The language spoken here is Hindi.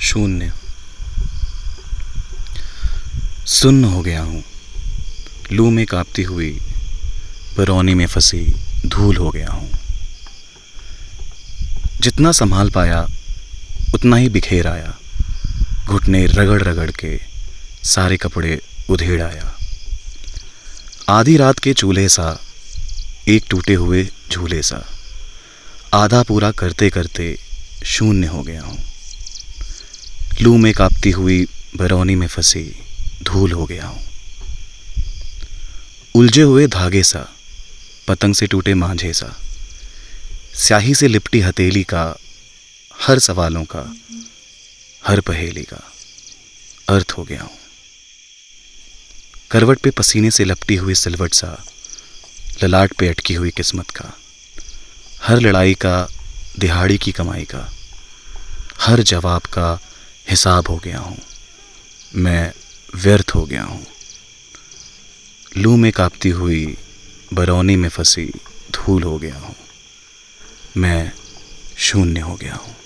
शून्य। सुन्न हो गया हूँ। लू में कांपती हुई, बरौनी में फंसी, धूल हो गया हूँ। जितना संभाल पाया, उतना ही बिखेर आया। घुटने रगड़ रगड़ के सारे कपड़े उधेड़ आया। आधी रात के चूल्हे सा, एक टूटे हुए झूले सा, आधा पूरा करते करते शून्य हो गया हूँ। लू में कांपती हुई बरौनी में फंसी, धूल हो गया हूँ। उलझे हुए धागे सा, पतंग से टूटे मांझे सा, स्याही से लिपटी हथेली का, हर सवालों का, हर पहेली का अर्थ हो गया हूँ। करवट पे पसीने से लपटी हुई सिलवट सा, ललाट पे अटकी हुई किस्मत का, हर लड़ाई का, दिहाड़ी की कमाई का, हर जवाब का हिसाब हो गया हूँ। मैं व्यर्थ हो गया हूँ। लू में कांपती हुई, बरौनी में फंसी, धूल हो गया हूँ। मैं शून्य हो गया हूँ।